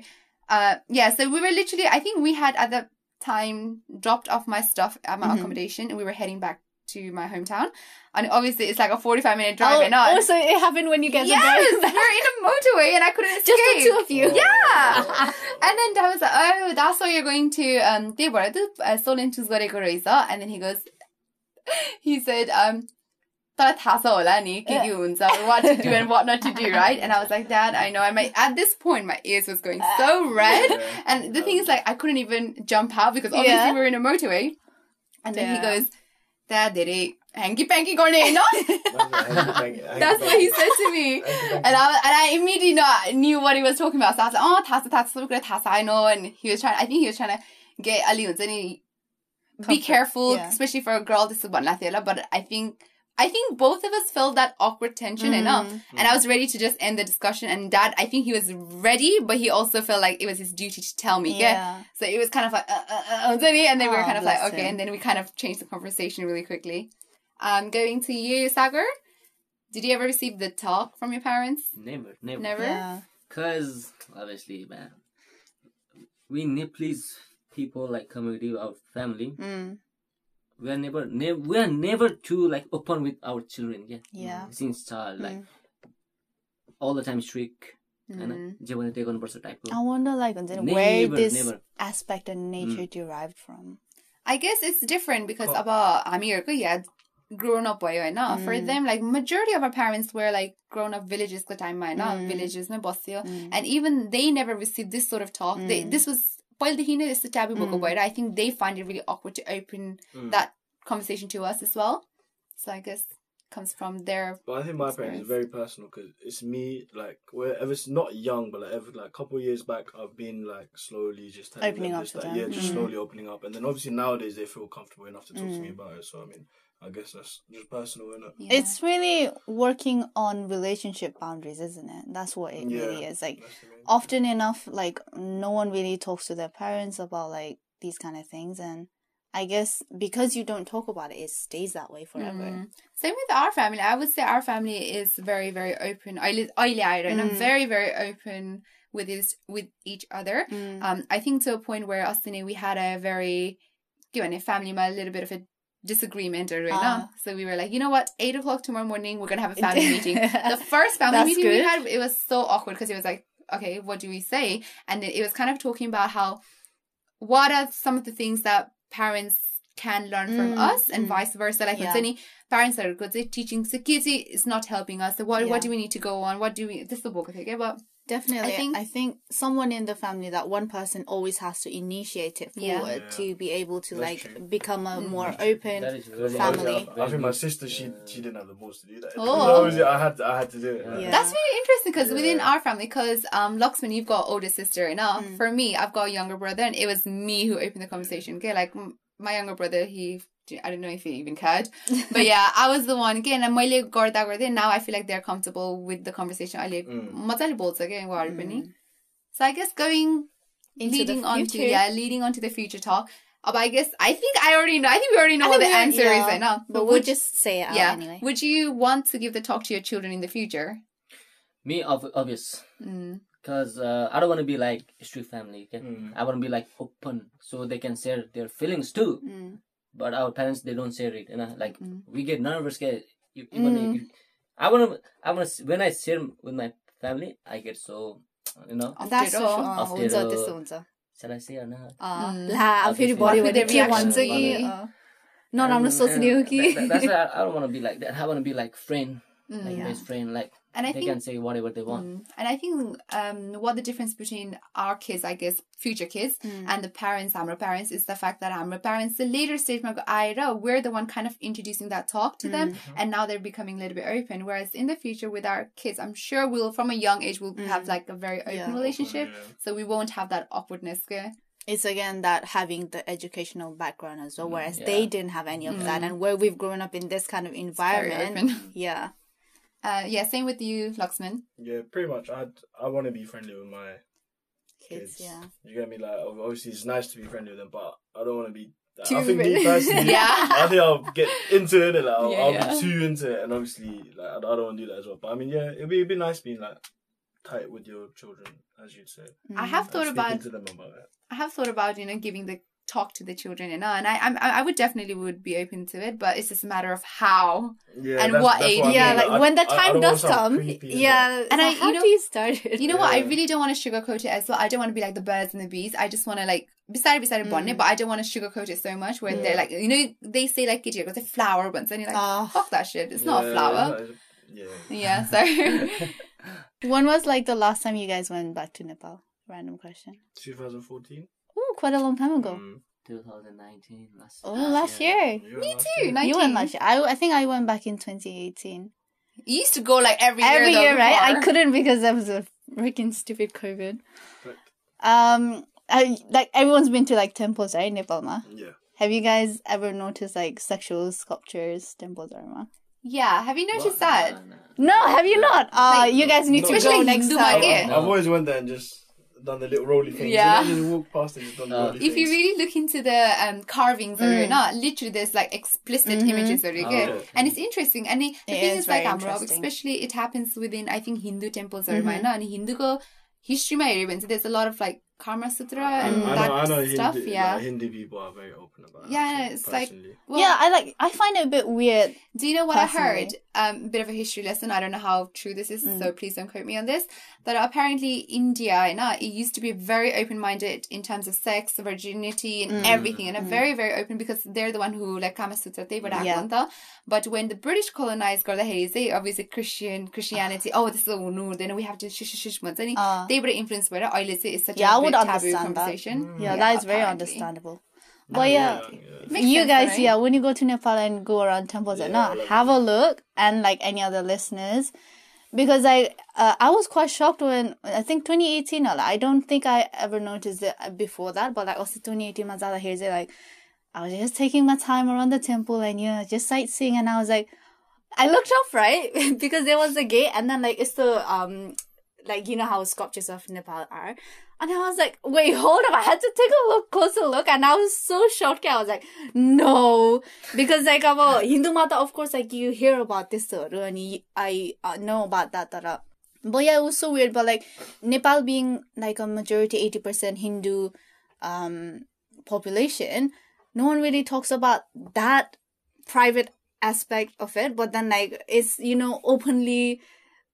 uh, yeah, so we were literally. I think we had at the time dropped off my stuff at my mm-hmm. accommodation, and we were heading back to my hometown. And obviously, it's like a 45 minute drive. Oh, and on. also, it happened when you guys yes, were we're driving in a motorway and I couldn't escape. Just the two of you. Yeah. <laughs> and then dad was like, oh, that's why you're going to, um, त्यही भएर त uh, Solon choose गरेको रहेछ. And then he goes, <laughs> he said, um, तर थाहा छ होला नि के के हुन्छ what to do and what not to do <laughs> right and I was like dad I know I might at this point my ears was going so red Yeah. and the thing is like I couldn't even jump out because obviously Yeah. we were in a motorway and then he Yeah. goes dad धेरै hanky panky गर्ने होइन that's what he said to me and I, and I immediately know, knew what he was talking about. So I was like, oh, थाहा छ, थाहा छ, सबै कुरा थाहा छ, I know. And he was trying, I think he was trying to get Ali हुन्छ नि, be Comfort, careful, yeah. especially for a girl, this is भन्ला थियो होला. But I think I think both of us felt that awkward tension enough. And I was ready to just end the discussion. And dad, I think he was ready, but he also felt like it was his duty to tell me. Yeah. Yeah. So it was kind of like, uh, uh, uh, uh, and then we were Oh, kind of like, bless okay. him. And then we kind of changed the conversation really quickly. Um, going to you, Sagar. Did you ever receive the talk from your parents? Never, never. Never? Yeah. Cause obviously, man, we need please people like community, our family. Mm We are never, ne- we are never too like open with our children. Yeah. Yeah. Since child, like Mm. all the time strict. Mm. होइन जे भने त्यही गर्नुपर्छ टाइपको I wonder, like, हुन्छ नि, where Never, this never. aspect and nature derived from. I guess it's different because Oh. अब हामीहरूको yeah grown up भयो होइन for them like majority of our parents were like grown up villages को टाइममा होइन villages मै बस्यो and even they never received this sort of talk they, this was पहिलेदेखि नै यस्तो taboo भएको भएर I think they find it really awkward to open that conversation to us as well so I guess comes from their But I think my parents are very personal because it's me. Like, where ever it's not young, but like ever like a couple of years back, I've been like slowly just telling Opening them up this, to that, them. yeah, just Mm. slowly opening up, and then obviously nowadays they feel comfortable enough to talk to Mm. me about it. So I mean, I guess that's just personal, isn't it? Yeah. It's really working on relationship boundaries, isn't it? That's what it yeah, really is. Like, often enough, like, no one really talks to their parents about, like, these kind of things. And I guess because you don't talk about it, it stays that way forever. Mm. Same with our family. I would say our family is very, very open. I live, I live, and I'm very, very open with this, with each other. Mm. Um, I think to a point where Austin we had a very, given a family, a little bit of a disagreement or right now. Ah. So we were like, you know what? Eight o'clock tomorrow morning, we're gonna have a family <laughs> meeting. The first family meeting good. we had, it was so awkward because it was like, okay, what do we say? And it, it was kind of talking about how what are some of the things that parents can learn mm. from us and mm. vice versa. Like yeah. any parents that are good at teaching security is not helping us. So what yeah. what do we need to go on? What do we this is the book okay, but Definitely. I I think- think, someone in the family, that one person always has to initiate it Yeah. forward Yeah. to be able to, That's like, true. become a more That open. is really family. I, I think my sister, she she didn't have the balls to do that. Oh. Obviously, I had to, I had to do it. Yeah. Yeah. That's really interesting because within our family, because um, Loxman, you've got older sister, and uh, Mm. for me, I've got a younger brother, and it was me who opened the conversation. Okay, like m- my younger brother, he I don't know if he even cared, <laughs> but yeah, I was the one. Again, and मैले गर्दा गर्दै now I feel like they're comfortable with the conversation. अहिले Mm. मजाले बोल्छ क्या उहाँहरू पनि. So I guess going Into the leading on to future. yeah, leading on to the future talk. Uh, but I guess I think I already know. I think we already know I what the think we- answer is yeah, right now. But we'll just say it out yeah. anyway. Would you want to give the talk to your children in the future? Me, ob- obvious. Mm. Because uh, I don't want to be like strict family. Okay? Mm. I want to be like open so they can share their feelings too. Mm. But our parents, they don't share it. You know? Like, Mm. we get nervous. Okay? You, even Mm. if- I want to, I want to, when I share with my family, I get so, you know, That's so uh, हुन्छ. त्यस्तो हुन्छ shall I say or not? Mm. ला फेरि With भने the के भन्छ कि नराम्रो सोच्ने हो कि that's why I, I don't want to be like that. I want to be like friend, Mm. like Yeah. best friend. Like And I they think can say whatever they want. Mm. And I think um, what the difference between our kids, I guess, future kids, Mm. and the parents, our parents, is the fact that our parents, the later stage, Ira, we're the one kind of introducing that talk to them, and now they're becoming a little bit open. Whereas in the future, with our kids, I'm sure we'll, from a young age, we'll have like a very open Yeah. relationship, Yeah. so we won't have that awkwardness. Okay? it's again that having the educational background as well, whereas yeah. they didn't have any of that, and where we've grown up in this kind of environment, yeah, Uh, yeah, same with you, Loxman. Yeah, pretty much. I I want to be friendly with my kids, kids. yeah. You get me? Like, obviously, it's nice to be friendly with them, but I don't want to be. Too I think me friendly. personally, <laughs> Yeah. I think I'll get into it. Like, I'll, Yeah, I'll yeah. be too into it, and obviously, like, I, I don't want to do that as well. But I mean, yeah, it'd be it'd be nice being like tight with your children, as you'd say. I have and thought speaking about to them about it. I have thought about you know giving the talk to the children and all, and I I'm, I would definitely would be open to it, but it's just a matter of how. Yeah, And that's- what that's age- I yeah, mean. like I- when the I- I time does come, creepy and yeah. And and I- I, you how know- do you start it? You know what? I really don't want to sugarcoat it as well. I don't want to be like the birds and the bees. I just want to like beside beside bonnet, Mm. but I don't want to sugarcoat it so much where Yeah. they're like you know they say like kitty it's a flower once and you're like Ah. fuck that shit. It's not a flower. Yeah. Yeah, so <laughs> when was like the last time you guys went back to Nepal? Random question. 2014. Oh, quite a long time ago. Mm. 2019 last. Oh, last year. You Me last too, year. nice. You went last year. I, I think I went back in 2018. you used to go like every year. Every though, year, right? I couldn't because there was a freaking stupid COVID. But- Um, I, like everyone's been to like temples, right? Nepal, ma. Yeah. Have you guys ever noticed like sexual sculptures, temples, or ma? Yeah, have you noticed What? that? Nah, nah. No, have you not? Uh, Like, you guys need to especially go next Hindu time. I've always went there and just done the little roly things. Yeah. You walk past and done <laughs> uh, If things. you really look into the um, carvings mm. you not? literally there's like explicit mm-hmm. images of good, Oh, okay. And it's interesting. And it, the it thing is, is like Amrab, especially it happens within, I think, Hindu temples of mm-hmm. And Hindu go history my events. So there's a lot of like Kama Sutra and I, that I know, I know stuff. Hindu, yeah, like, Hindu people are very open about. Yeah, it, it's personally. like well, yeah, I like I find it a bit weird. Do you know what personally? I heard? Um, bit of a history lesson. I don't know how true this is, mm. so please don't quote me on this. But apparently India, no, it used to be very open-minded in terms of sex, virginity, and mm. everything, and mm. very very open because they're the one who like Kama Sutra, they were yeah. But when the British colonized Gordahays, they obviously Christian Christianity. Ah. oh, this is all new. Then we have to shish shish shush. Ah. They were influenced by the oil. Oh, it's such yeah, a would big taboo understand that. conversation. yeah, that is very understandable. But yeah, yeah. You guys, right? yeah, when you go to Nepal and go around temples Yeah, and not like- have a look, and like any other listeners, because I uh, I was quite shocked when I think 2018. uh, I don't think I ever noticed it before that, but like also 2018, my dad hears it like I was just taking my time around the temple and you know just sightseeing, and I was like, I looked up right <laughs> because there was a gate, and then like it's the um like you know how sculptures of Nepal are. And I was like, wait, hold up. I had to take a look, closer look. And I was so shocked. I was like, no. Because like about Hindu mother, of course, like you hear about this uh, and I uh, know about that. that uh, but yeah, it was so weird. But like Nepal being like a majority 80% Hindu um, population, no one really talks about that private aspect of it. But then like it's, you know, openly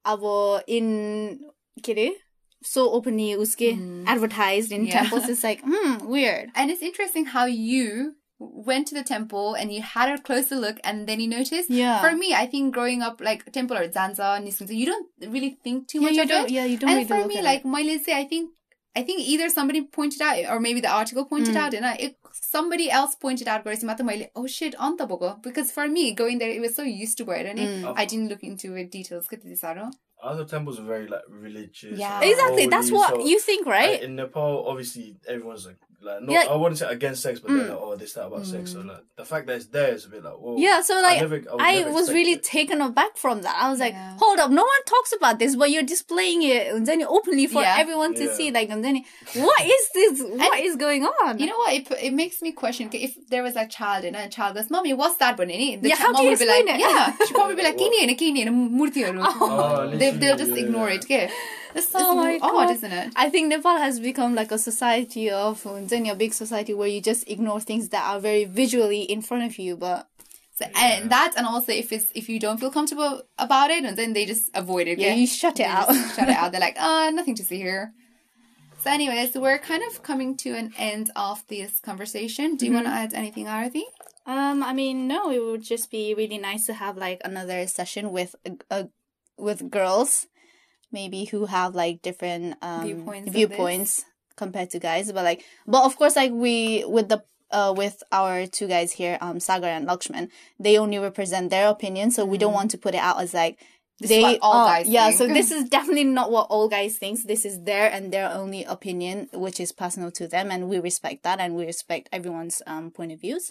our in, kid so openly uske mm. advertised in yeah. temples it's like hmm weird and it's interesting how you went to the temple and you had a closer look and then you noticed yeah for me i think growing up like temple or zanza niskunza you don't really think too yeah, much you don't, it. yeah you don't and really for me like my let's i think I think either somebody pointed out, or maybe the article pointed mm. out, and I, it somebody else pointed out गरेपछि मात्र मैले, oh shit, अन्त भएको. Because for me, going there, it was so used to it and Mm. I didn't look into it details. के त्यति साह्रो. Other temples are very like religious. Yeah. and exactly that's holy, what so- you think right Like, in Nepal, obviously, everyone's like, like, not, yeah. I wouldn't say against sex, but mm. they're like, oh, this, that about mm. sex. So, like, the fact that it's there is a bit like, whoa. Yeah, so, like, I, never, I, I was really it. taken aback from that. I was like, yeah. hold up, no one talks about this, but you're displaying it and then openly for yeah. everyone to see. Like, what is this? What is going on? You know what? It, it makes me question if there was a child and a child goes, Mommy, what's that one? The yeah, how do you explain like, it? Yeah, she probably be like, Kini and a Kini and a Murti. They'll just ignore it. Yeah. It's oh my odd, God. isn't it? I think Nepal has become like a society of Zenya, big society where you just ignore things that are very visually in front of you, but so, yeah. and that and also if it's if you don't feel comfortable about it and then they just avoid it. Yeah, you shut it out. shut it out. <laughs> They're like, oh, nothing to see here. So, anyways, we're kind of coming to an end of this conversation. Do you mm-hmm. want to add anything, Arati? Um, I mean, no. It would just be really nice to have like another session with a, a with girls maybe who have like different um Viewpoints viewpoints compared to guys. But like, but of course, like we with the uh with our two guys here, um, Sagar and Loxman, they only represent their opinion, so we don't want to put it out as like. This is they what all are- guys yeah, think. so this <laughs> is definitely not what all guys thinks. This is their and their only opinion, which is personal to them, and we respect that, and we respect everyone's um point of views.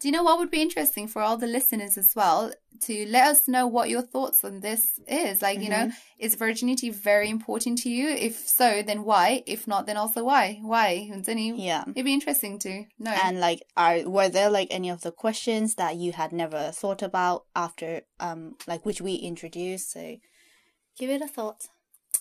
Do you know what would be interesting for all the listeners as well to let us know what your thoughts on this is? Like, you know, Mm-hmm. is virginity very important to you? If so, then why? If not, then also why? Why? Yeah. It'd be interesting to know. and like are were there like any of the questions that you had never thought about after um like which we introduced so give it a thought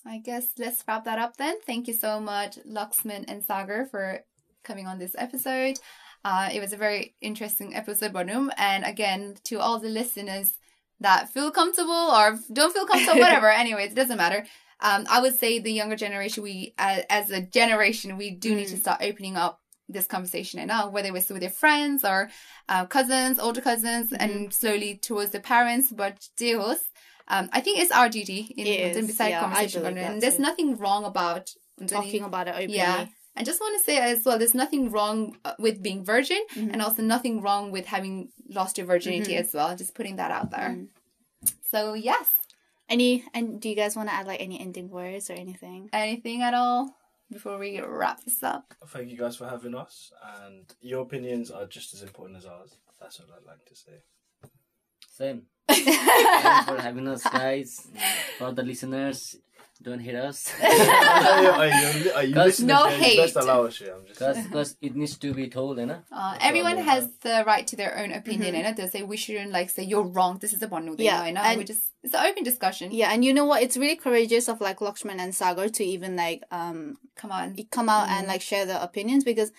I guess let's wrap that up then. Thank you so much, Loxman and Sagar, for coming on this episode. Uh, it was a very interesting episode, Bonum. And again, to all the listeners that feel comfortable or don't feel comfortable, <laughs> whatever, anyways, it doesn't matter. Um, I would say the younger generation, we, uh, as a generation, we do need to start opening up this conversation now, whether it's with your friends or uh, cousins, older cousins, and slowly towards the parents. But Deus, um, I think it's our duty in, It is, beside yeah, conversation. and there's too. nothing wrong about talking about it openly yeah. I just want to say as well, there's nothing wrong uh, with being virgin, Mm-hmm. and also nothing wrong with having lost your virginity as well. Just putting that out there. Mm. So yes, any and do you guys want to add like any ending words or anything anything at all before we wrap this up? Thank you guys for having us, and your opinions are just as important as ours. That's what I'd like to say. Same. <laughs> Thanks for having us, guys. For the listeners, don't hate us. are you, are you, are you Cause- No to it? You Best hate. allow us just. Because it needs to be told, you know? Uh, everyone has mean. the right to their own opinion, and they say we shouldn't like say you're wrong. This is the one who they Yeah. You know, and- we just it's an open discussion. Yeah, and you know what? It's really courageous of like Loxman and Sagar to even like um Come on, come out and like share their opinions because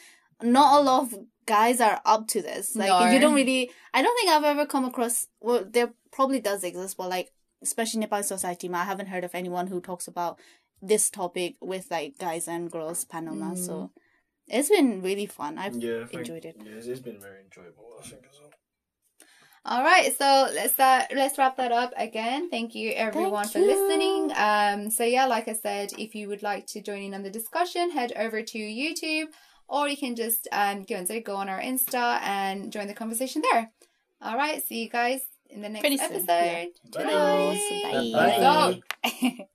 not a lot of guys are up to this. Like No. you don't really I don't think I've ever come across well there probably does exist, but like especially Nepal society, I haven't heard of anyone who talks about this topic with like guys and girls panel ma. So it's been really fun. I've yeah, enjoyed it. Yeah, it's, been very enjoyable. I think as well. All right, so let's uh, let's wrap that up again. Thank you everyone Thank for you. listening. Um, so yeah, like I said, if you would like to join in on the discussion, head over to YouTube, or you can just um go and say go on our Insta and join the conversation there. All right, see you guys in the next Pretty soon, episode. yeah. Bye. Bye. Bye. Peace out.